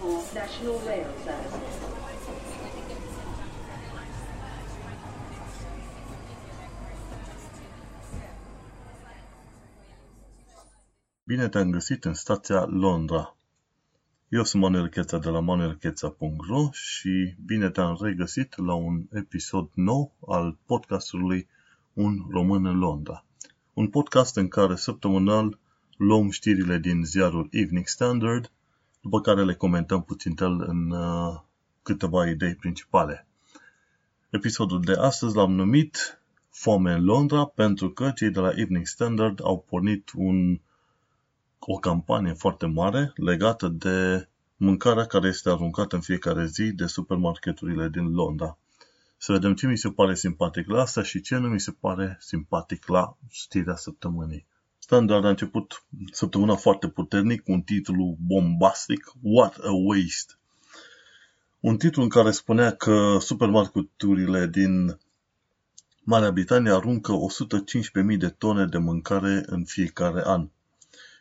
for National Rail Service. Bine te-am găsit în stația Londra. Eu sunt Manuel Cheța de la manuelcheța.ro și bine te-am regăsit la un episod nou al podcastului Un Român în Londra. Un podcast în care săptămânal luăm știrile din ziarul Evening Standard, după care le comentăm puțin în uh, câteva idei principale. Episodul de astăzi l-am numit Foame în Londra pentru că cei de la Evening Standard au pornit un o campanie foarte mare legată de mâncarea care este aruncată în fiecare zi de supermarketurile din Londra. Să vedem ce mi se pare simpatic la asta și ce nu mi se pare simpatic la știrea săptămânii. Standard a început săptămâna foarte puternic cu un titlu bombastic, What a Waste! Un titlu în care spunea că supermarketurile din Marea Britanie aruncă 115.000 de tone de mâncare în fiecare an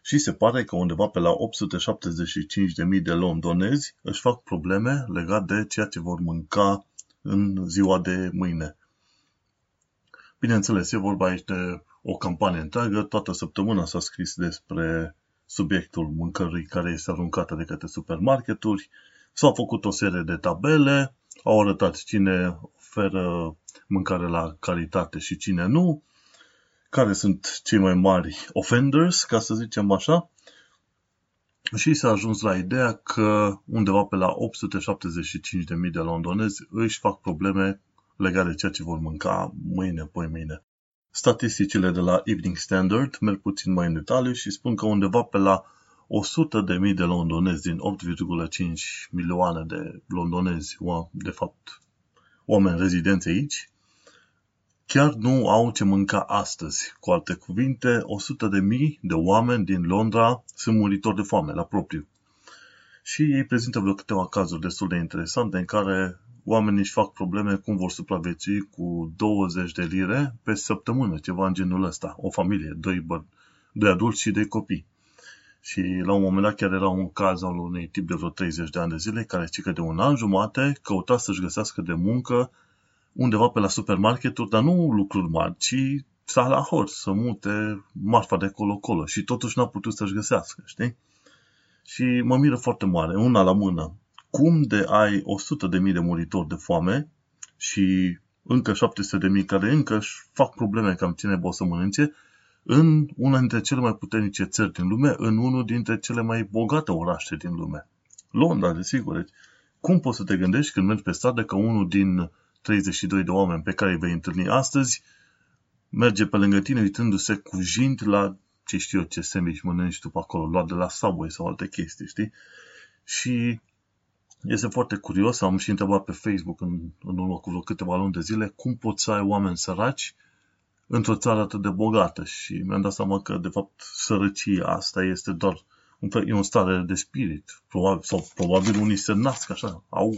și se pare că undeva pe la 875.000 de londonezi își fac probleme legate de ceea ce vor mânca în ziua de mâine. Bineînțeles, e vorba aici de o campanie întreagă, toată săptămâna s-a scris despre subiectul mâncării care este aruncată de către supermarketuri, s-au făcut o serie de tabele, au arătat cine oferă mâncare la calitate și cine nu, care sunt cei mai mari offenders, ca să zicem așa, și s-a ajuns la ideea că undeva pe la 875.000 de londonezi își fac probleme legate de ceea ce vor mânca mâine, poi mâine. Statisticile de la Evening Standard merg puțin mai în detaliu și spun că undeva pe la 100.000 de londonezi din 8,5 milioane de londonezi, de fapt oameni rezidenți aici, chiar nu au ce mânca astăzi. Cu alte cuvinte, 100 de mii de oameni din Londra sunt muritori de foame la propriu. Și ei prezintă vreo câteva cazuri destul de interesante în care oamenii își fac probleme cum vor supraviețui cu 20 de lire pe săptămână, ceva în genul ăsta. O familie, doi, bă, doi adulți și doi copii. Și la un moment dat chiar era un caz al unui tip de vreo 30 de ani de zile care zice că de un an jumate căuta să-și găsească de muncă undeva pe la supermarketuri, dar nu lucruri mari, ci la hor, să mute marfa de acolo-acolo și totuși n-a putut să-și găsească, știi? Și mă miră foarte mare, una la mână. Cum de ai 100 de mii de muritori de foame și încă 700 de mii care încă își fac probleme cam cine o să mănânce, în una dintre cele mai puternice țări din lume, în unul dintre cele mai bogate orașe din lume. Londra, desigur. Deci, cum poți să te gândești când mergi pe stradă că unul din 32 de oameni pe care îi vei întâlni astăzi, merge pe lângă tine uitându-se cu jint la ce știu eu, ce sandwich mănânci tu pe acolo, luat de la Subway sau alte chestii, știi? Și este foarte curios, am și întrebat pe Facebook în, în urmă cu vreo câteva luni de zile, cum poți să ai oameni săraci într-o țară atât de bogată și mi-am dat seama că, de fapt, sărăcia asta este doar un fel, e un stare de spirit, probabil, sau probabil unii se nasc așa, au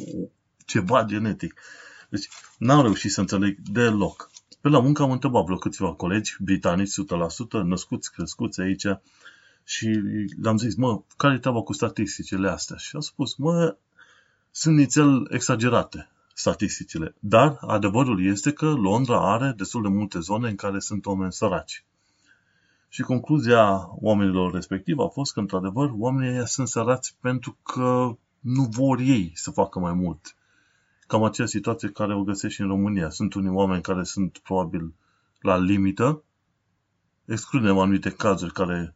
ceva genetic. Deci n-am reușit să înțeleg deloc. Pe la muncă am întrebat vreo câțiva colegi britanici 100%, născuți, crescuți aici și le-am zis, mă, care e treaba cu statisticile astea? Și au spus, mă, sunt nițel exagerate statisticile. Dar adevărul este că Londra are destul de multe zone în care sunt oameni săraci. Și concluzia oamenilor respectiv a fost că, într-adevăr, oamenii sunt sărați pentru că nu vor ei să facă mai mult cam acea situație care o găsești și în România. Sunt unii oameni care sunt probabil la limită, excludem anumite cazuri care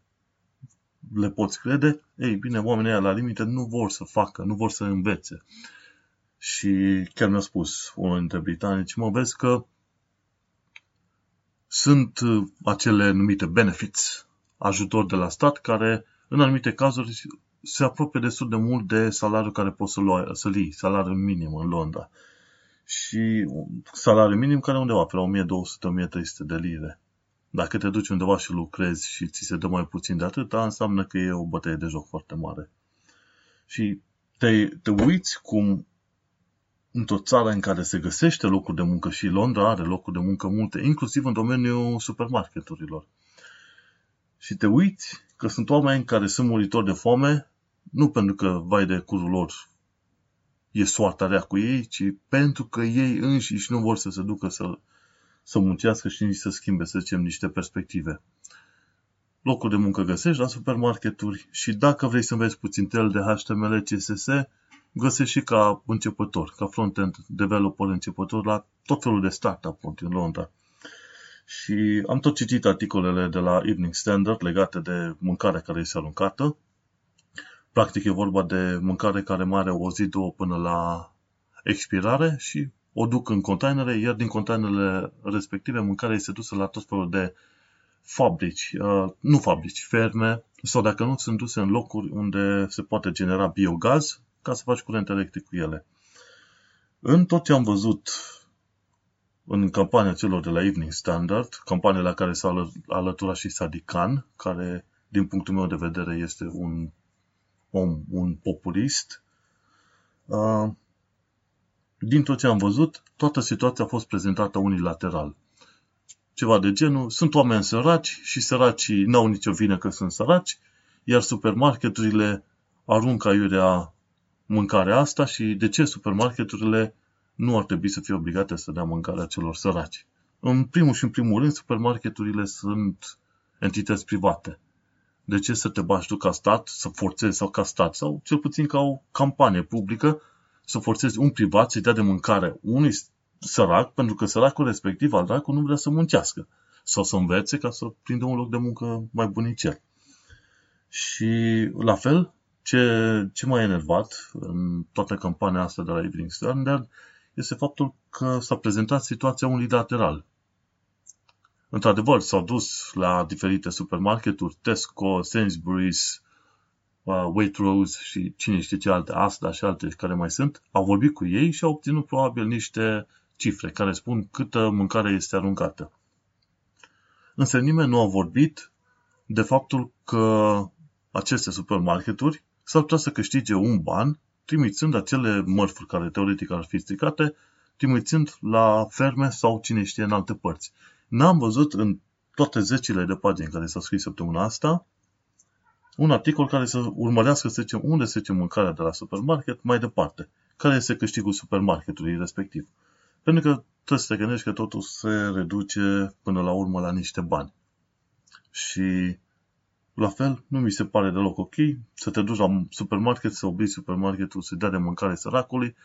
le poți crede, ei bine, oamenii ăia la limită nu vor să facă, nu vor să învețe. Și chiar mi-a spus unul dintre britanici, mă vezi că sunt acele numite benefits, ajutor de la stat, care în anumite cazuri se apropie destul de mult de salariul care poți să-l, lua, să iei, salariul minim în Londra. Și salariul minim care undeva pe la 1200-1300 de lire. Dacă te duci undeva și lucrezi și ți se dă mai puțin de atât, înseamnă că e o bătăie de joc foarte mare. Și te, te uiți cum într-o țară în care se găsește locuri de muncă și Londra are locuri de muncă multe, inclusiv în domeniul supermarketurilor. Și te uiți că sunt oameni care sunt muritori de foame nu pentru că, vai de curul lor, e soarta rea cu ei, ci pentru că ei înșiși nu vor să se ducă să, să muncească și nici să schimbe, să zicem, niște perspective. Locul de muncă găsești la supermarketuri și dacă vrei să înveți puțin tel de HTML, CSS, găsești și ca începător, ca front-end developer începător la tot felul de startup-uri din Londra. Și am tot citit articolele de la Evening Standard legate de mâncare care este aruncată. Practic e vorba de mâncare care mai are o zi, două până la expirare și o duc în containere, iar din containerele respective mâncarea este dusă la tot felul de fabrici, uh, nu fabrici, ferme, sau dacă nu, sunt duse în locuri unde se poate genera biogaz ca să faci curent electric cu ele. În tot ce am văzut în campania celor de la Evening Standard, campania la care s-a alăturat și Sadikan, care, din punctul meu de vedere, este un om, un populist, uh, din tot ce am văzut, toată situația a fost prezentată unilateral. Ceva de genul, sunt oameni săraci și săracii n-au nicio vină că sunt săraci, iar supermarketurile aruncă aiurea mâncarea asta și de ce supermarketurile nu ar trebui să fie obligate să dea mâncarea celor săraci. În primul și în primul rând, supermarketurile sunt entități private. De ce să te bași tu ca stat, să forțezi sau ca stat, sau cel puțin ca o campanie publică, să forțezi un privat să-i dea de mâncare unui sărac, pentru că săracul respectiv al dracu nu vrea să muncească sau să învețe ca să prindă un loc de muncă mai bunicel. Și la fel, ce, ce m-a enervat în toată campania asta de la Evening Standard este faptul că s-a prezentat situația unilateral. Într-adevăr, s-au dus la diferite supermarketuri, Tesco, Sainsbury's, uh, Waitrose și cine știe ce alte, Asda și alte care mai sunt, au vorbit cu ei și au obținut probabil niște cifre care spun câtă mâncare este aruncată. Însă nimeni nu a vorbit de faptul că aceste supermarketuri s-ar putea să câștige un ban trimițând acele mărfuri care teoretic ar fi stricate, trimițând la ferme sau cine știe în alte părți. N-am văzut în toate zecile de pagini care s-au scris săptămâna asta un articol care să urmărească, să zicem, unde se zice mâncarea de la supermarket mai departe. Care este câștigul supermarketului respectiv. Pentru că trebuie să te gândești că totul se reduce până la urmă la niște bani. Și la fel, nu mi se pare deloc ok să te duci la supermarket, să obligi supermarketul să dea de mâncare săracului,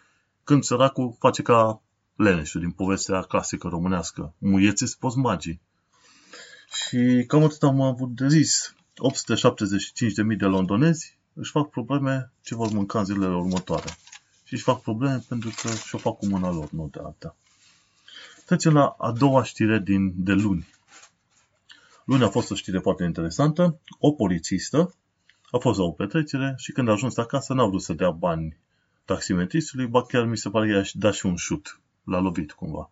când săracul face ca leneșul din povestea clasică românească. Muieți poți magii. Și cam atât am avut de zis. 875.000 de londonezi își fac probleme ce vor mânca în zilele următoare. Și își fac probleme pentru că și-o fac cu mâna lor, nu de alta. Trecem la a doua știre din, de luni. Luni a fost o știre foarte interesantă. O polițistă a fost la o petrecere și când a ajuns acasă n-a vrut să dea bani taximetristului, ba chiar mi se pare că i-a dat și un șut. L-a lovit cumva.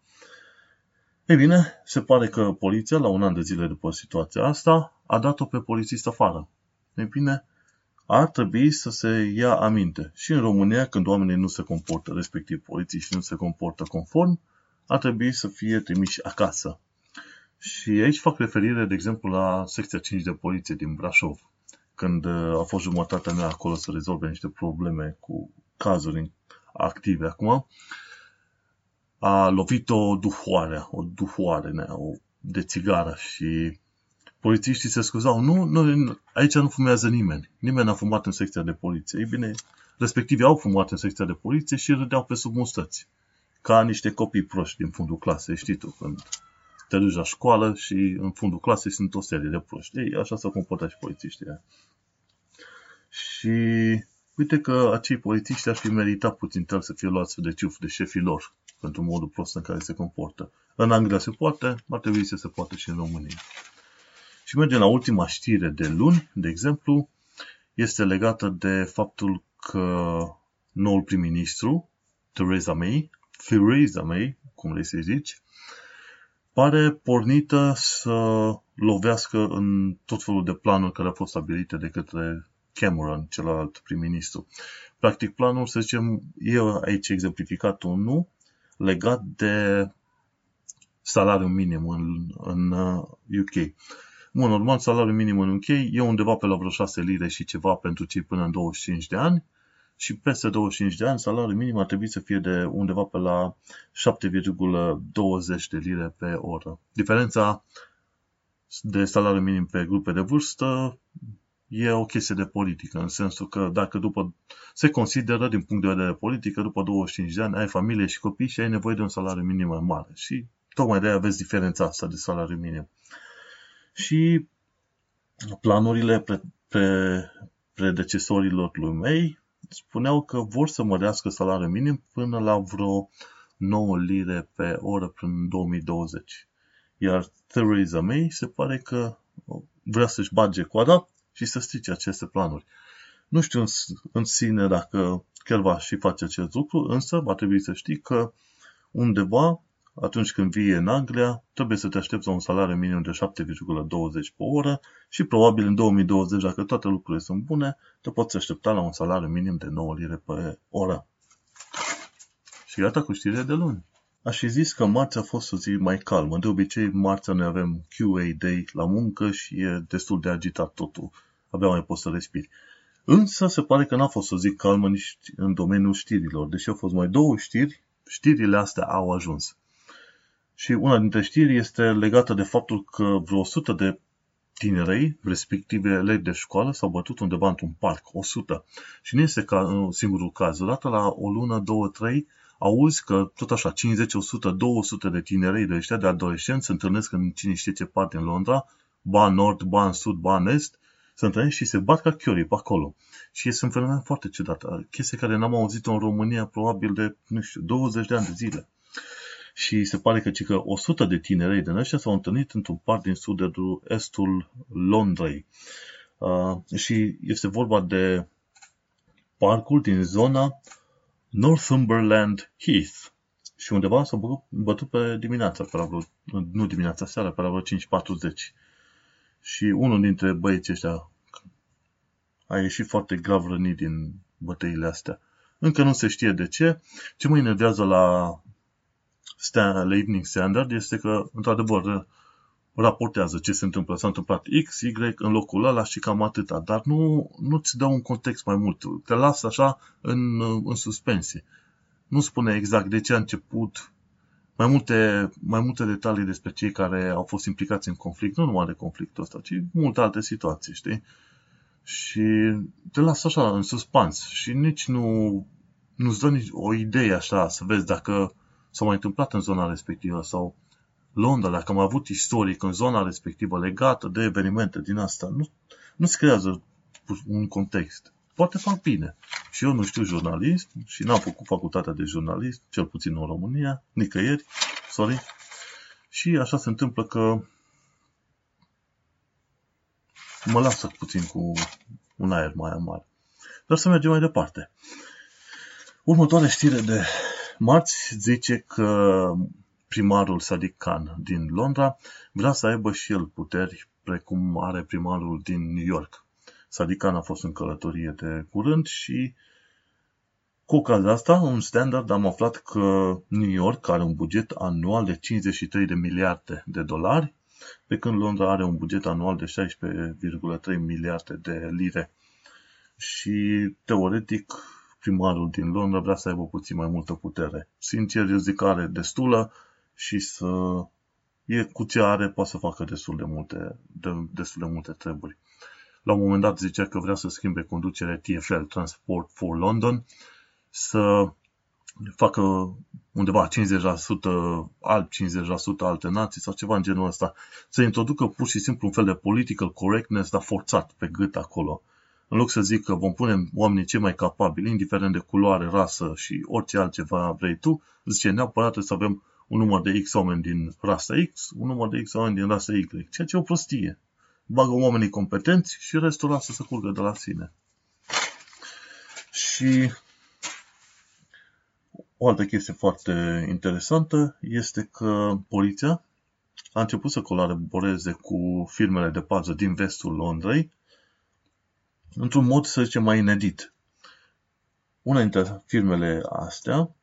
Ei bine, se pare că poliția, la un an de zile după situația asta, a dat-o pe polițist afară. Ei bine, ar trebui să se ia aminte. Și în România, când oamenii nu se comportă, respectiv polițiștii nu se comportă conform, ar trebui să fie trimiși acasă. Și aici fac referire, de exemplu, la secția 5 de poliție din Brașov, când uh, a fost jumătatea mea acolo să rezolve niște probleme cu cazuri active acum, a lovit o duhoare, o duhoare o, de țigară și polițiștii se scuzau, nu, nu, aici nu fumează nimeni, nimeni n-a fumat în secția de poliție. Ei bine, respectiv au fumat în secția de poliție și râdeau pe sub mustăți, ca niște copii proști din fundul clasei, știi tu, când te duci la școală și în fundul clasei sunt o serie de proști. Ei, așa s-au comportat și polițiștii. Și uite că acei polițiști ar fi meritat puțin tăr să fie luați de ciuf de șefii lor pentru modul prost în care se comportă. În Anglia se poate, ar trebui să se poate și în România. Și mergem la ultima știre de luni, de exemplu, este legată de faptul că noul prim-ministru, Theresa May, Theresa May, cum vrei să zici, pare pornită să lovească în tot felul de planuri care au fost stabilite de către Cameron, celălalt prim-ministru. Practic, planul, să zicem, e aici exemplificat unul legat de salariul minim în, în UK. Uh, Mă, normal, salariul minim în UK e undeva pe la vreo 6 lire și ceva pentru cei până în 25 de ani și peste 25 de ani salariul minim ar trebui să fie de undeva pe la 7,20 de lire pe oră. Diferența de salariu minim pe grupe de vârstă e o chestie de politică, în sensul că dacă după se consideră din punct de vedere politică, după 25 de ani ai familie și copii și ai nevoie de un salariu minim mai mare. Și tocmai de aia aveți diferența asta de salariu minim. Și planurile pre, pre, predecesorilor lui mei spuneau că vor să mărească salariul minim până la vreo 9 lire pe oră până în 2020. Iar Theresa May se pare că vrea să-și bage coada și să strice aceste planuri. Nu știu în, în sine dacă chiar va și face acest lucru, însă va trebui să știi că undeva, atunci când vii în Anglia, trebuie să te aștepți la un salariu minim de 7,20 pe oră și probabil în 2020, dacă toate lucrurile sunt bune, te poți aștepta la un salariu minim de 9 lire pe oră. Și iată cu știrile de luni. Aș fi zis că marți a fost o zi mai calmă. De obicei, marți noi avem QA Day la muncă și e destul de agitat totul. Abia mai poți să respiri. Însă se pare că n-a fost o zi calmă nici în domeniul știrilor. Deși au fost mai două știri, știrile astea au ajuns. Și una dintre știri este legată de faptul că vreo 100 de tinerei, respective elevi de școală, s-au bătut undeva într-un parc, 100. Și nu este ca, singurul caz. Odată la o lună, două, trei, auzi că tot așa 50, 100, 200 de tinerei de ăștia, de adolescenți, se întâlnesc în cine știe ce parte în Londra, ba în nord, ba în sud, ba în est, se întâlnesc și se bat ca chiorii pe acolo. Și este un fenomen foarte ciudat. Chestie care n-am auzit-o în România probabil de, nu știu, 20 de ani de zile. Și se pare că, că 100 de tinerei din ăștia s-au întâlnit într-un parc din sud estul Londrei. Uh, și este vorba de parcul din zona Northumberland Heath. Și undeva s-au bătut pe dimineața, pe la vreo, nu dimineața, seara, pe la vreo 5.40. Și unul dintre băieții ăștia a ieșit foarte grav rănit din bătăile astea. Încă nu se știe de ce. Ce mă enervează la, Stand, la Evening Standard este că, într-adevăr, raportează ce se întâmplă. S-a întâmplat X, Y în locul ăla și cam atâta, dar nu, nu-ți dă un context mai mult. Te lasă așa în, în suspensie. Nu spune exact de ce a început, mai multe, mai multe detalii despre cei care au fost implicați în conflict, nu numai de conflictul ăsta, ci multe alte situații, știi? Și te lasă așa în suspans și nici nu, nu-ți dă nici o idee așa să vezi dacă s-a mai întâmplat în zona respectivă sau Londra, dacă am avut istoric în zona respectivă legată de evenimente din asta, nu, nu se creează un context. Poate fac bine. Și eu nu știu jurnalist și n-am făcut facultatea de jurnalist, cel puțin în România, nicăieri, sorry. Și așa se întâmplă că mă lasă puțin cu un aer mai amar. Dar să mergem mai departe. Următoarea știre de marți zice că primarul Sadiq Khan din Londra vrea să aibă și el puteri precum are primarul din New York. Sadiq Khan a fost în călătorie de curând și cu ocazia asta, un standard, am aflat că New York are un buget anual de 53 de miliarde de dolari, pe când Londra are un buget anual de 16,3 miliarde de lire. Și, teoretic, primarul din Londra vrea să aibă puțin mai multă putere. Sincer, eu zic că are destulă și să e cu ce are, poate să facă destul de multe, de, destul de multe treburi. La un moment dat zicea că vrea să schimbe conducerea TFL, Transport for London, să facă undeva 50% alt, 50% alte nații sau ceva în genul ăsta. Să introducă pur și simplu un fel de political correctness, dar forțat pe gât acolo. În loc să zic că vom pune oamenii cei mai capabili, indiferent de culoare, rasă și orice altceva vrei tu, zice neapărat să avem un număr de X oameni din rasa X, un număr de X oameni din rasa Y. Ceea ce e o prostie. Bagă oamenii competenți și restul lasă să curgă de la sine. Și o altă chestie foarte interesantă este că poliția a început să colaboreze cu firmele de pază din vestul Londrei într-un mod, să zicem, mai inedit. Una dintre firmele astea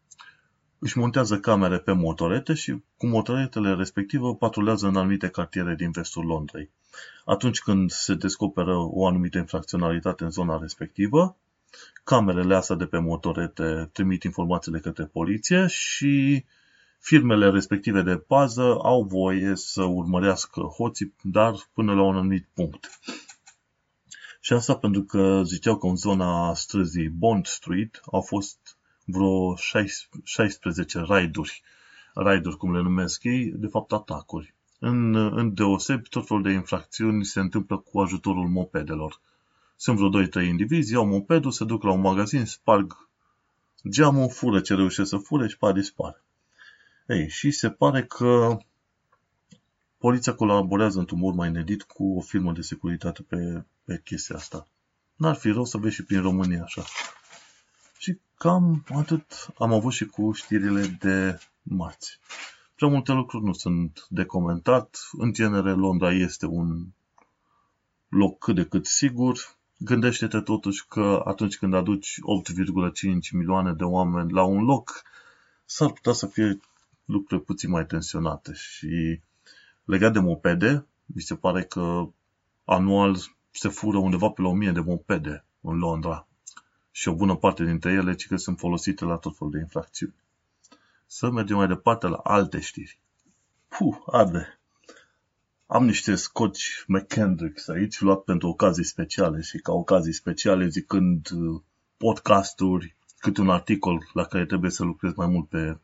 își montează camere pe motorete și cu motoretele respectivă patrulează în anumite cartiere din vestul Londrei. Atunci când se descoperă o anumită infracționalitate în zona respectivă, camerele astea de pe motorete trimit informațiile către poliție și firmele respective de pază au voie să urmărească hoții, dar până la un anumit punct. Și asta pentru că ziceau că în zona străzii Bond Street au fost vreo 16 raiduri, raiduri cum le numesc ei, de fapt atacuri. În, în deosebi, tot felul de infracțiuni se întâmplă cu ajutorul mopedelor. Sunt vreo 2-3 indivizi, iau mopedul, se duc la un magazin, sparg geamul, fură ce reușesc să fure și pa dispar. Ei, și se pare că poliția colaborează într-un mod mai inedit cu o firmă de securitate pe, pe chestia asta. N-ar fi rău să vezi și prin România așa. Și cam atât am avut și cu știrile de marți. Prea multe lucruri nu sunt de comentat. În genere, Londra este un loc cât de cât sigur. Gândește-te totuși că atunci când aduci 8,5 milioane de oameni la un loc, s-ar putea să fie lucruri puțin mai tensionate. Și legat de mopede, mi se pare că anual se fură undeva pe la 1000 de mopede în Londra și o bună parte dintre ele ci că sunt folosite la tot felul de infracțiuni. Să mergem mai departe la alte știri. Puh, arde. Am niște scoci McKendricks aici, luat pentru ocazii speciale și ca ocazii speciale zicând uh, podcasturi, câte un articol la care trebuie să lucrez mai mult pe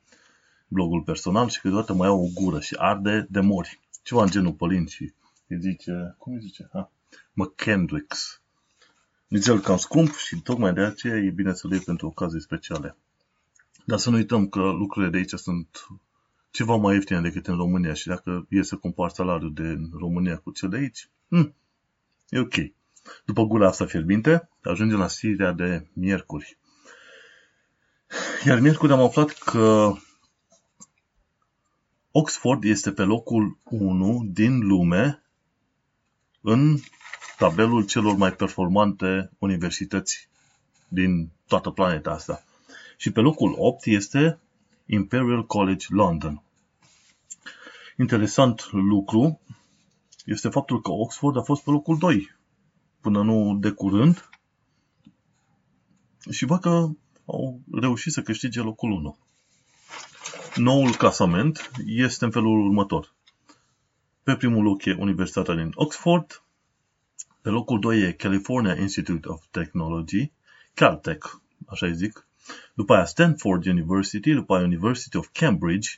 blogul personal și câteodată mai au o gură și arde de mori. Ceva în genul pălinții. Îi zice, cum îi zice? Ha? McKendricks. Nițel cam scump și tocmai de aceea e bine să le iei pentru ocazii speciale. Dar să nu uităm că lucrurile de aici sunt ceva mai ieftine decât în România și dacă e să compar salariul de în România cu cel de aici, hm, e ok. După gura asta fierbinte, ajungem la Siria de miercuri. Iar miercuri am aflat că Oxford este pe locul 1 din lume în tabelul celor mai performante universități din toată planeta asta. Și pe locul 8 este Imperial College London. Interesant lucru este faptul că Oxford a fost pe locul 2 până nu de curând și văd că au reușit să câștige locul 1. Noul clasament este în felul următor. Pe primul loc e Universitatea din Oxford, pe locul 2 e California Institute of Technology, Caltech, așa îi zic. După aia Stanford University, după aia University of Cambridge.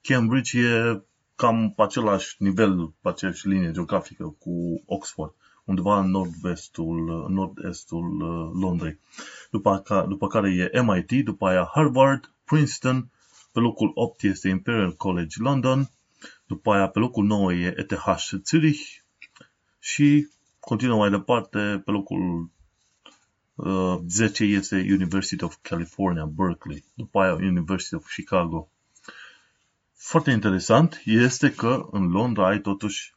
Cambridge e cam pe același nivel, pe aceeași linie geografică cu Oxford, undeva în nord-vestul, nord-estul uh, Londrei. După, ca, după care e MIT, după aia Harvard, Princeton, pe locul 8 este Imperial College London, după aia pe locul 9 e ETH Zurich și Continuă mai departe, pe locul uh, 10 este University of California, Berkeley, după aia University of Chicago. Foarte interesant este că în Londra ai totuși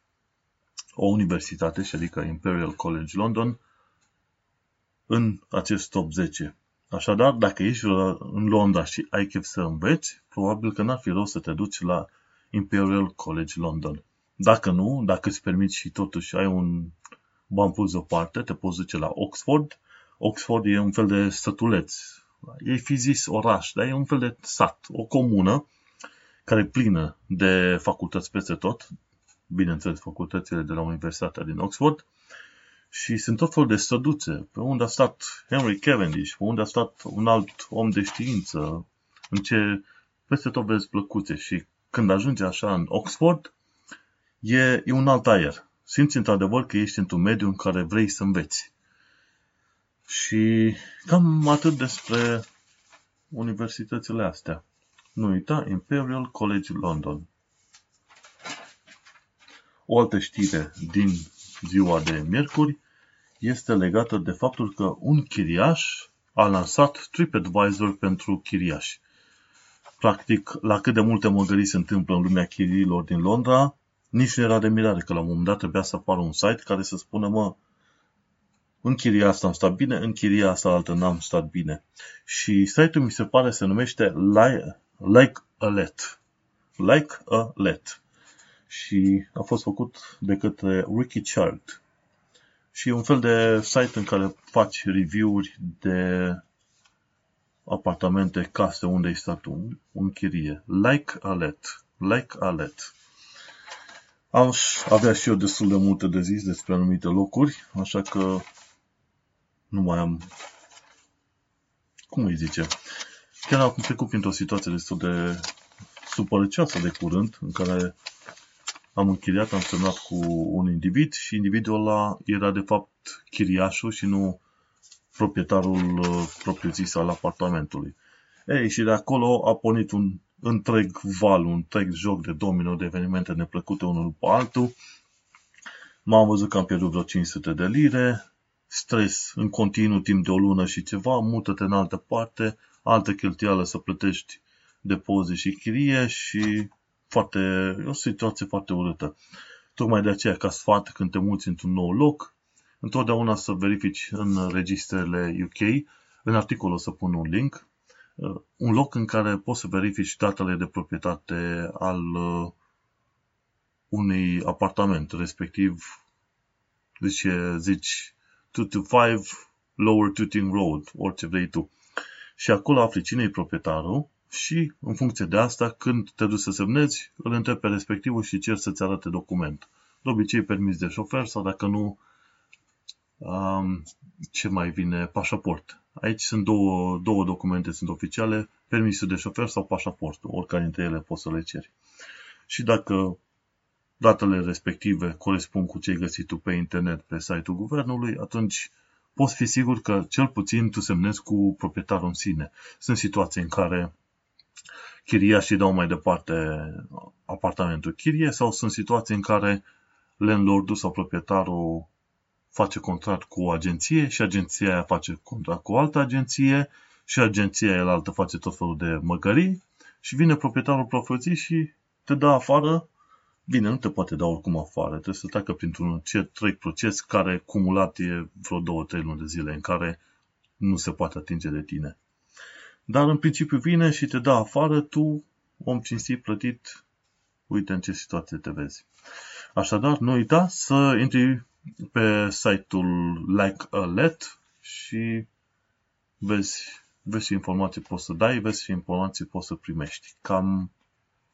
o universitate, și adică Imperial College London, în acest top 10. Așadar, dacă ești în Londra și ai chef să înveți, probabil că n-ar fi rău să te duci la Imperial College London. Dacă nu, dacă îți permiți și totuși ai un bani pus deoparte, te poți duce la Oxford. Oxford e un fel de sătuleț. E fi zis oraș, dar e un fel de sat, o comună care e plină de facultăți peste tot, bineînțeles facultățile de la Universitatea din Oxford, și sunt tot felul de străduțe, pe unde a stat Henry Cavendish, pe unde a stat un alt om de știință, în ce peste tot vezi plăcuțe și când ajungi așa în Oxford, e, e un alt aer simți într-adevăr că ești într-un mediu în care vrei să înveți. Și cam atât despre universitățile astea. Nu uita, Imperial College London. O altă știre din ziua de miercuri este legată de faptul că un chiriaș a lansat TripAdvisor pentru chiriași. Practic, la cât de multe măgării se întâmplă în lumea chiriilor din Londra, nici nu era de mirare că la un moment dat trebuia să apară un site care să spună, mă, în chiria asta am stat bine, în chiria asta altă n-am stat bine. Și site-ul mi se pare se numește Like a Let. Like a Let. Și a fost făcut de către Ricky Child. Și e un fel de site în care faci review-uri de apartamente, case unde ai stat un, un chirie. Like a Let. Like a Let. Aș avea și eu destul de multe de zis despre anumite locuri, așa că nu mai am, cum îi zice, chiar am trecut printr-o situație destul de supărăcioasă de curând, în care am închiriat, am semnat cu un individ și individul ăla era de fapt chiriașul și nu proprietarul uh, propriu-zis al apartamentului. Ei, și de acolo a pornit un întreg val, un întreg joc de domino de evenimente neplăcute unul după altul. M-am văzut că am pierdut vreo 500 de lire, stres în continuu timp de o lună și ceva, mută-te în altă parte, altă cheltuială să plătești depozit și chirie și foarte, e o situație foarte urâtă. Tocmai de aceea, ca sfat, când te muți într-un nou loc, întotdeauna să verifici în registrele UK, în articol o să pun un link, Uh, un loc în care poți să verifici datele de proprietate al uh, unui apartament, respectiv zice, zici 225 Lower Tooting Road, orice vrei tu. Și acolo afli cine e proprietarul și, în funcție de asta, când te duci să semnezi, îl întrebi pe respectivul și cer să-ți arate document. De obicei, permis de șofer sau, dacă nu, um, ce mai vine, pașaport. Aici sunt două, două documente, sunt oficiale, permisul de șofer sau pașaportul, oricare dintre ele poți să le ceri. Și dacă datele respective corespund cu ce ai găsit tu pe internet, pe site-ul guvernului, atunci poți fi sigur că cel puțin tu semnezi cu proprietarul în sine. Sunt situații în care chiriașii dau mai departe apartamentul chirie sau sunt situații în care landlordul sau proprietarul face contract cu o agenție și agenția aia face contract cu o altă agenție și agenția aia altă face tot felul de măgării și vine proprietarul profeții și te dă afară. Bine, nu te poate da oricum afară, trebuie să treacă printr-un trec proces care cumulat e vreo două, trei luni de zile în care nu se poate atinge de tine. Dar în principiu vine și te dă afară, tu, om cinstit, plătit, uite în ce situație te vezi. Așadar, nu uita să intri pe site-ul Like a Let și vezi, vezi ce informații poți să dai, vezi ce informații poți să primești. Cam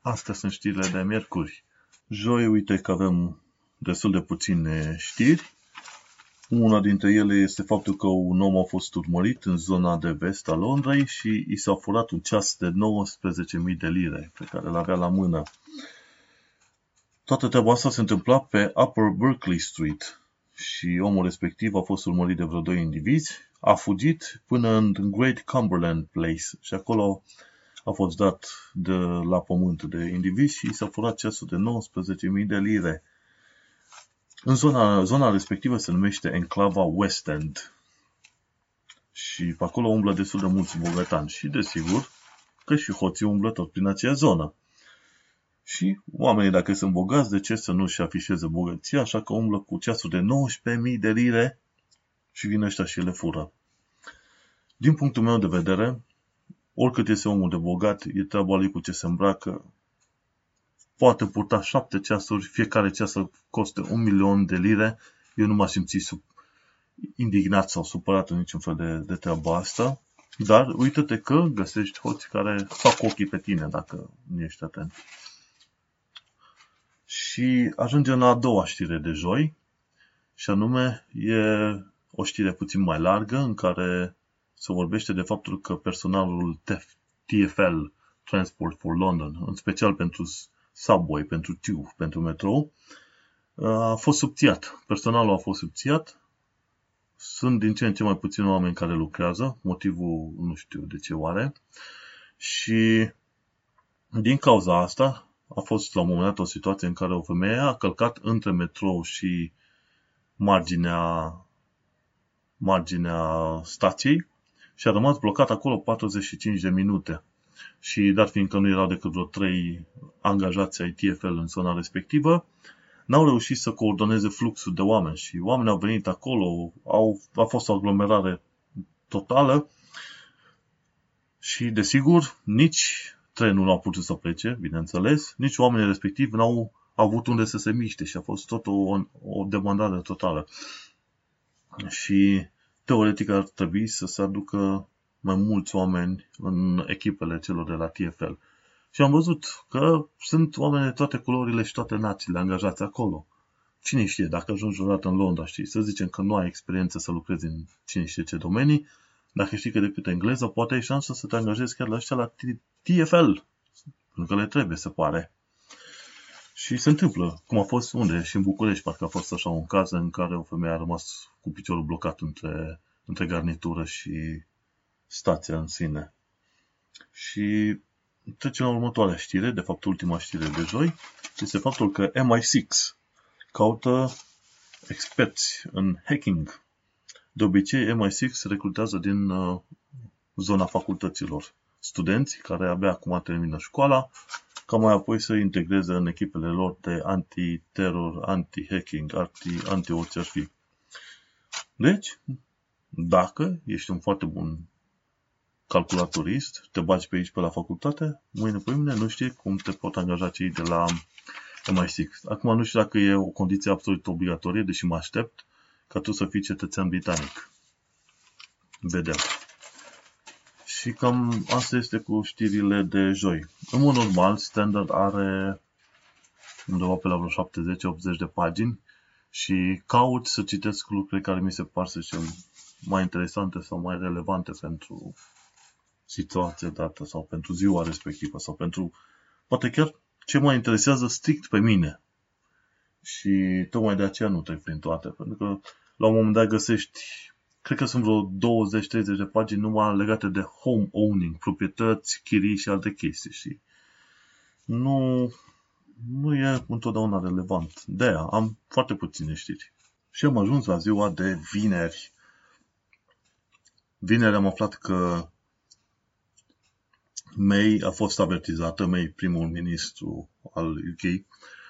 astea sunt știrile de miercuri. Joi, uite că avem destul de puține știri. Una dintre ele este faptul că un om a fost urmărit în zona de vest a Londrei și i s-a furat un ceas de 19.000 de lire pe care l-avea la mână. Toată treaba asta se întâmpla pe Upper Berkeley Street și omul respectiv a fost urmărit de vreo doi indivizi, a fugit până în Great Cumberland Place și acolo a fost dat de la pământ de indivizi și s-a furat ceasul de 19.000 de lire. În zona, zona respectivă se numește Enclava West End și pe acolo umblă destul de mulți bogătani și desigur că și hoții umblă tot prin acea zonă. Și oamenii, dacă sunt bogați, de ce să nu-și afișeze bogăția, așa că umblă cu ceasul de 19.000 de lire și vine ăștia și le fură. Din punctul meu de vedere, oricât este omul de bogat, e treaba lui cu ce se îmbracă. Poate purta șapte ceasuri, fiecare ceas să coste un milion de lire. Eu nu m-aș simți sub, indignat sau supărat în niciun fel de, de treaba asta. Dar uită-te că găsești hoți care fac ochii pe tine dacă nu ești atent. Și ajungem la a doua știre de joi, și anume e o știre puțin mai largă în care se vorbește de faptul că personalul TFL, Transport for London, în special pentru subway, pentru tube, pentru metro, a fost subțiat. Personalul a fost subțiat. Sunt din ce în ce mai puțini oameni care lucrează. Motivul nu știu de ce oare. Și din cauza asta, a fost la un moment dat o situație în care o femeie a călcat între metrou și marginea, marginea stației și a rămas blocat acolo 45 de minute. Și dat fiindcă nu erau decât vreo 3 angajați ai TFL în zona respectivă, n-au reușit să coordoneze fluxul de oameni și oamenii au venit acolo, au, a fost o aglomerare totală și, desigur, nici trenul nu a putut să plece, bineînțeles, nici oamenii respectivi n-au avut unde să se miște și a fost tot o, o demandare totală. Și teoretic ar trebui să se aducă mai mulți oameni în echipele celor de la TFL. Și am văzut că sunt oameni de toate culorile și toate națiile angajați acolo. Cine știe, dacă ajungi odată în Londra, știi, să zicem că nu ai experiență să lucrezi în cine știe ce domenii, dacă știi că de câte engleză, poate ai șansă să te angajezi chiar la ăștia la TFL, pentru că le trebuie, se pare. Și se întâmplă, cum a fost unde, și în București, parcă a fost așa un caz în care o femeie a rămas cu piciorul blocat între, între garnitură și stația în sine. Și trecem la următoarea știre, de fapt ultima știre de joi, este faptul că MI6 caută experți în hacking. De obicei, MI6 recrutează din uh, zona facultăților studenți care abia acum termină școala, ca mai apoi să integreze în echipele lor de anti-terror, anti-hacking, anti, anti-orice ar fi. Deci, dacă ești un foarte bun calculatorist, te bagi pe aici pe la facultate, mâine pe mine nu știi cum te pot angaja cei de la MI6. Acum nu știu dacă e o condiție absolut obligatorie, deși mă aștept ca tu să fii cetățean britanic. Vedem. Și cam asta este cu știrile de joi. În mod normal, Standard are undeva pe la vreo 70-80 de pagini și caut să citesc lucruri care mi se par să fie mai interesante sau mai relevante pentru situația dată sau pentru ziua respectivă sau pentru poate chiar ce mă interesează strict pe mine. Și tocmai de aceea nu trec prin toate, pentru că la un moment dat găsești, cred că sunt vreo 20-30 de pagini numai legate de home owning, proprietăți, chirii și alte chestii, și Nu, nu e întotdeauna relevant. De aia am foarte puține știri. Și am ajuns la ziua de vineri. Vineri am aflat că May a fost avertizată, May, primul ministru al UK,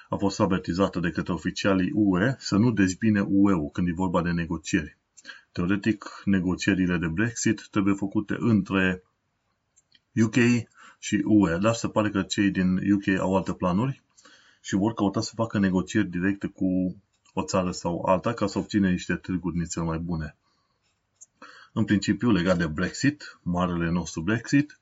a fost avertizată de către oficialii UE să nu dezbine UE-ul când e vorba de negocieri. Teoretic, negocierile de Brexit trebuie făcute între UK și UE, dar se pare că cei din UK au alte planuri și vor căuta să facă negocieri directe cu o țară sau alta ca să obține niște târguri nițel mai bune. În principiu, legat de Brexit, marele nostru Brexit,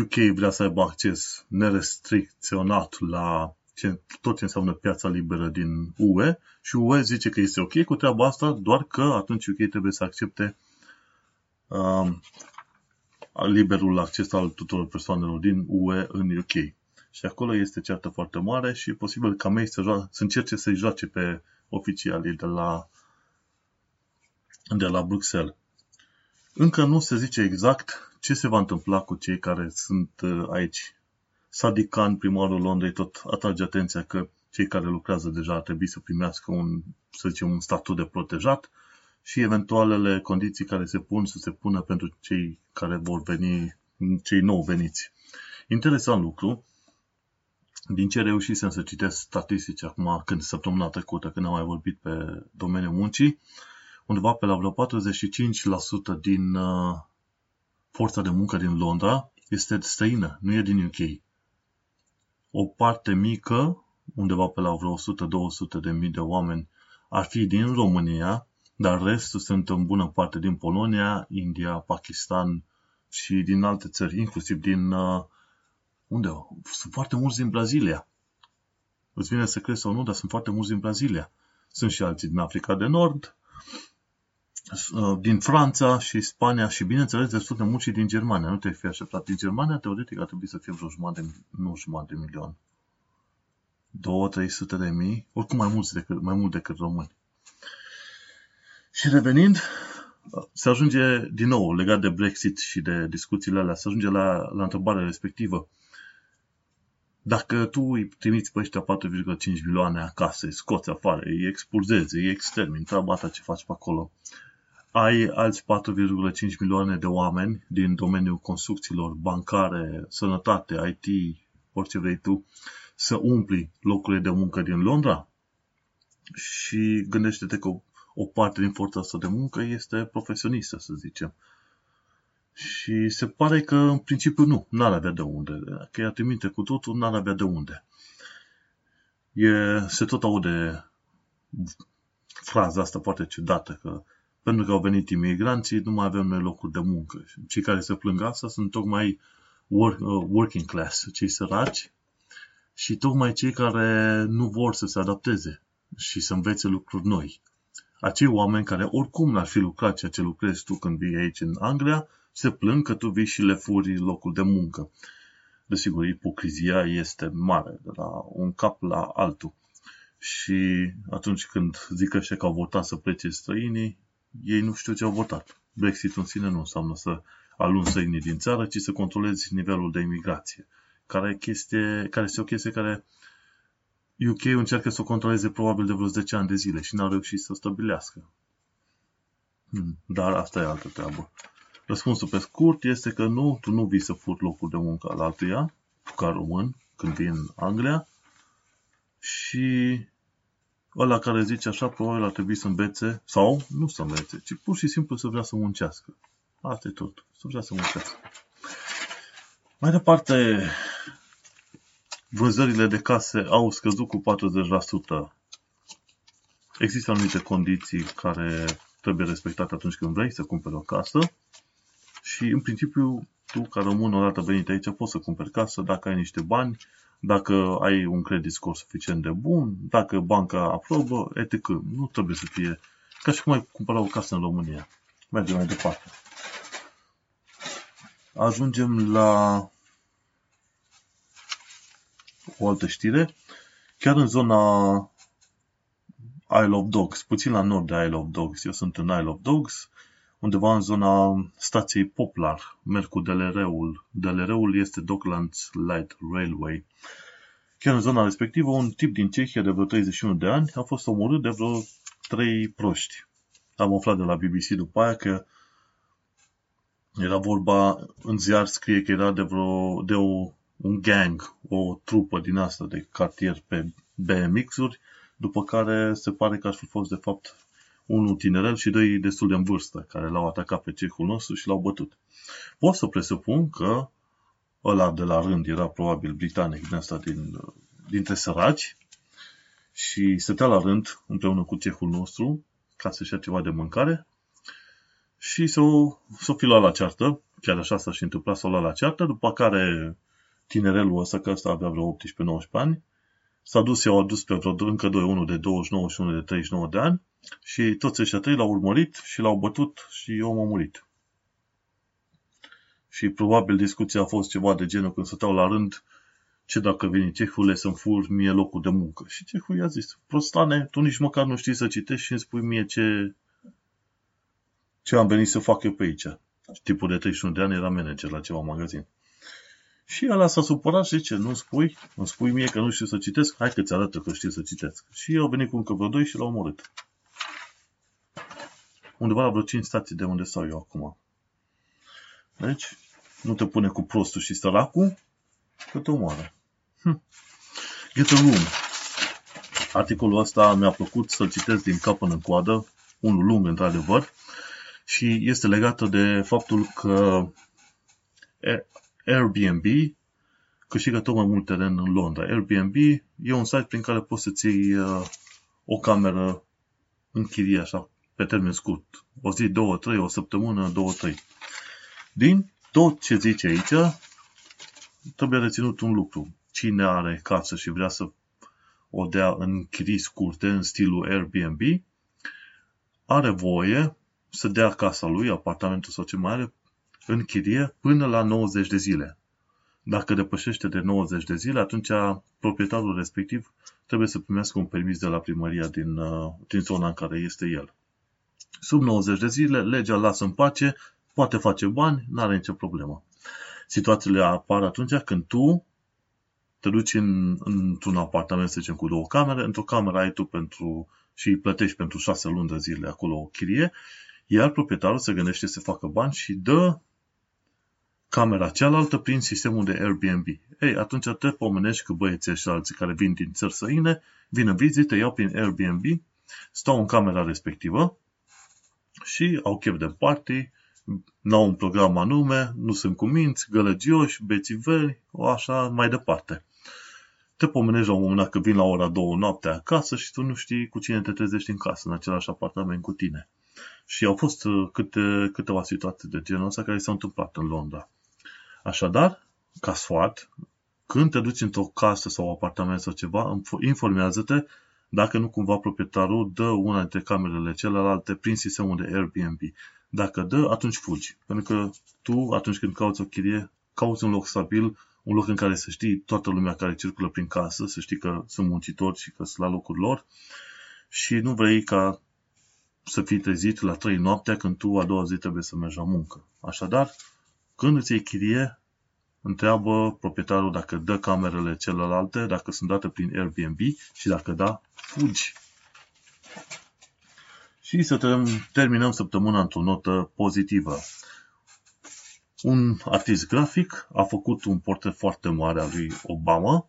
UK vrea să aibă acces nerestricționat la ce, tot ce înseamnă piața liberă din UE și UE zice că este ok cu treaba asta, doar că atunci UK trebuie să accepte uh, liberul acces al tuturor persoanelor din UE în UK. Și acolo este ceartă foarte mare și posibil ca mei să, joa- să încerce să-i joace pe oficialii de la, de la Bruxelles. Încă nu se zice exact ce se va întâmpla cu cei care sunt uh, aici. Sadiq Khan, primarul Londrei, tot atrage atenția că cei care lucrează deja ar trebui să primească un, să zicem, un statut de protejat și eventualele condiții care se pun să se pună pentru cei care vor veni, cei nou veniți. Interesant lucru, din ce reușisem să citesc statistici acum, când săptămâna trecută, când am mai vorbit pe domeniul muncii, undeva pe la vreo 45% din uh, forța de muncă din Londra este străină, nu e din UK. O parte mică, undeva pe la vreo 100-200 de mii de oameni, ar fi din România, dar restul sunt în bună parte din Polonia, India, Pakistan și din alte țări, inclusiv din... Uh, unde? Sunt foarte mulți din Brazilia. Îți vine să crezi sau nu, dar sunt foarte mulți din Brazilia. Sunt și alții din Africa de Nord, Uh, din Franța și Spania și, bineînțeles, destul de mulți din Germania. Nu te fi așteptat. Din Germania, teoretic, ar trebui să fie vreo jumătate de, nu jumătate de milion. 2-300 de mii, oricum mai, mulți decât, mai mult decât români. Și revenind, se ajunge din nou, legat de Brexit și de discuțiile alea, se ajunge la, la întrebarea respectivă. Dacă tu îi trimiți pe ăștia 4,5 milioane acasă, îi scoți afară, îi expulzezi, îi extermini, treaba ta ce faci pe acolo, ai alți 4,5 milioane de oameni din domeniul construcțiilor, bancare, sănătate, IT, orice vrei tu, să umpli locurile de muncă din Londra? Și gândește-te că o, o parte din forța asta de muncă este profesionistă, să zicem. Și se pare că în principiu nu, n-ar avea de unde. Că ea trimite cu totul, n-ar avea de unde. E, se tot aude fraza asta foarte ciudată, că pentru că au venit imigranții, nu mai avem noi locuri de muncă. Cei care se plâng asta sunt tocmai work, uh, working class, cei săraci și tocmai cei care nu vor să se adapteze și să învețe lucruri noi. Acei oameni care oricum n-ar fi lucrat ceea ce lucrezi tu când vii aici în Anglia, se plâng că tu vii și le furi locul de muncă. Desigur, ipocrizia este mare, de la un cap la altul. Și atunci când zic ăștia că au votat să plece străinii, ei nu știu ce au votat. Brexit în sine nu înseamnă să alun străinii din țară, ci să controlezi nivelul de imigrație. Care, chestie, care este o chestie care UK încearcă să o controleze probabil de vreo 10 ani de zile și n-au reușit să o stabilească. Hmm, dar asta e altă treabă. Răspunsul pe scurt este că nu, tu nu vii să furi locul de muncă al altuia, tu ca român, când vii în Anglia, și ăla care zice așa, probabil ar trebui să învețe, sau nu să învețe, ci pur și simplu să vrea să muncească. Asta e tot, să vrea să muncească. Mai departe, vânzările de case au scăzut cu 40%. Există anumite condiții care trebuie respectate atunci când vrei să cumperi o casă și, în principiu, tu, ca român, odată venit aici, poți să cumperi casă dacă ai niște bani, dacă ai un credit score suficient de bun, dacă banca aprobă, etc. Nu trebuie să fie ca și cum ai cumpăra o casă în România. Mergem mai departe. Ajungem la o altă știre. Chiar în zona Isle of Dogs, puțin la nord de Isle of Dogs, eu sunt în Isle of Dogs, undeva în zona stației Poplar, merg cu DLR-ul. DLR-ul este Docklands Light Railway. Chiar în zona respectivă, un tip din Cehia de vreo 31 de ani a fost omorât de vreo 3 proști. Am aflat de la BBC după aia că era vorba, în ziar scrie că era de, vreo, de o, un gang, o trupă din asta de cartier pe BMX-uri, după care se pare că ar fi fost de fapt unul tinerel și doi destul de în vârstă, care l-au atacat pe cehul nostru și l-au bătut. Pot să presupun că ăla de la rând era probabil britanic din asta din, dintre săraci și stătea la rând împreună cu cehul nostru ca să-și ia ceva de mâncare și s-o, s-o fi luat la ceartă, chiar așa s-a și întâmplat, s-o luat la ceartă, după care tinerelul ăsta, că ăsta avea vreo 18-19 ani, s-a dus, i-au adus pe vreo încă doi, unul de 29 și unul de 39 de ani și toți ăștia trei l-au urmărit și l-au bătut și omul a murit. Și probabil discuția a fost ceva de genul când stăteau la rând, ce dacă vine cehule să-mi fur mie locul de muncă. Și cehul i-a zis, prostane, tu nici măcar nu știi să citești și îmi spui mie ce, ce am venit să fac eu pe aici. Tipul de 31 de ani era manager la ceva magazin. Și ăla s-a supărat și zice, nu spui? Îmi spui mie că nu știu să citesc? Hai că ți arată că știu să citesc. Și eu au venit cu încă vreo doi și l-au omorât. Undeva la vreo 5 stații de unde stau eu acum. Deci, nu te pune cu prostul și săracul, că te omoară. Hm. Get a room. Articolul ăsta mi-a plăcut să-l citesc din cap până în coadă, unul lung într-adevăr, și este legată de faptul că Airbnb câștigă tot mai mult teren în Londra. Airbnb e un site prin care poți să-ți iei uh, o cameră în chirie așa, pe termen scurt. O zi, două, trei, o săptămână, două, trei. Din tot ce zice aici, trebuie reținut un lucru. Cine are casă și vrea să o dea în chirii scurte, în stilul Airbnb, are voie să dea casa lui, apartamentul sau ce mai are, în chirie până la 90 de zile. Dacă depășește de 90 de zile, atunci proprietarul respectiv trebuie să primească un permis de la primăria din, uh, din zona în care este el. Sub 90 de zile, legea lasă în pace, poate face bani, nu are nicio problemă. Situațiile apar atunci când tu te duci în, într-un apartament, să zicem, cu două camere, într-o cameră ai tu pentru și îi plătești pentru șase luni de zile acolo o chirie, iar proprietarul se gândește să facă bani și dă camera cealaltă prin sistemul de Airbnb. Ei, atunci te pomenești că băieții și alții care vin din țări săine, vin în vizită, iau prin Airbnb, stau în camera respectivă și au chef de party n-au un program anume, nu sunt cuminți, gălăgioși, bețiveri, o așa mai departe. Te pomenești la un moment dat că vin la ora 2 noaptea acasă și tu nu știi cu cine te trezești în casă, în același apartament cu tine. Și au fost uh, câte, câteva situații de genul ăsta care s-au întâmplat în Londra. Așadar, ca sfat, când te duci într-o casă sau apartament sau ceva, informează-te dacă nu cumva proprietarul dă una dintre camerele celelalte prin sistemul de Airbnb. Dacă dă, atunci fugi. Pentru că tu, atunci când cauți o chirie, cauți un loc stabil, un loc în care să știi toată lumea care circulă prin casă, să știi că sunt muncitori și că sunt la locul lor și nu vrei ca să fii trezit la 3 noaptea când tu a doua zi trebuie să mergi la muncă. Așadar, când îți iei chirie, întreabă proprietarul dacă dă camerele celelalte, dacă sunt date prin Airbnb și dacă da, fugi. Și să terminăm săptămâna într-o notă pozitivă. Un artist grafic a făcut un portret foarte mare al lui Obama,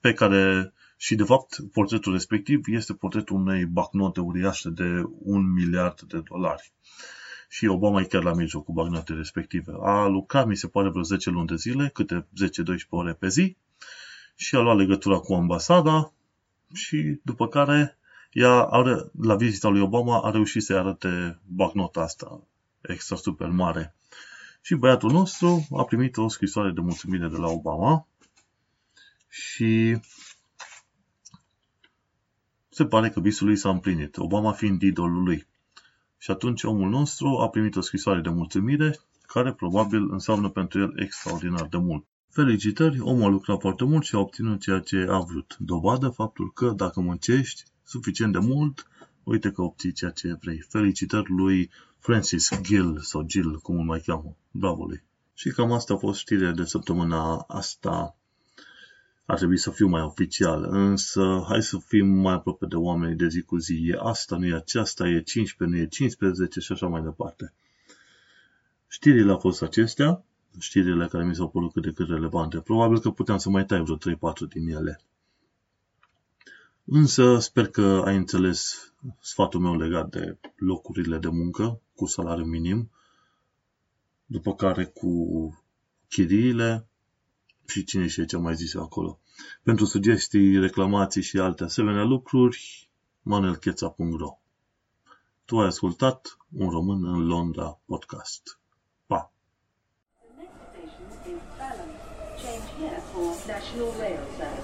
pe care și de fapt portretul respectiv este portretul unei bacnote uriașe de un miliard de dolari și Obama e chiar la mijloc cu bagnotele respective. A lucrat, mi se pare, vreo 10 luni de zile, câte 10-12 ore pe zi și a luat legătura cu ambasada și după care ea are, la vizita lui Obama a reușit să-i arate bagnota asta extra super mare. Și băiatul nostru a primit o scrisoare de mulțumire de la Obama și se pare că visul lui s-a împlinit, Obama fiind idolul lui. Și atunci omul nostru a primit o scrisoare de mulțumire, care probabil înseamnă pentru el extraordinar de mult. Felicitări, omul a lucrat foarte mult și a obținut ceea ce a vrut. Dovadă faptul că dacă muncești suficient de mult, uite că obții ceea ce vrei. Felicitări lui Francis Gill sau Gill, cum îl mai cheamă. Bravo lui. Și cam asta a fost știrea de săptămâna asta ar trebui să fiu mai oficial, însă hai să fim mai aproape de oamenii de zi cu zi. E asta, nu e aceasta, e 15, nu e 15 și așa mai departe. Știrile au fost acestea, știrile care mi s-au părut cât de cât relevante. Probabil că puteam să mai tai vreo 3-4 din ele. Însă sper că ai înțeles sfatul meu legat de locurile de muncă cu salariu minim, după care cu chiriile, și cine știe ce mai zis acolo. Pentru sugestii, reclamații și alte asemenea lucruri, manelcheța.ro Tu ai ascultat Un român în Londra podcast. Pa! The next station is Balham. Change here for National Rail Service.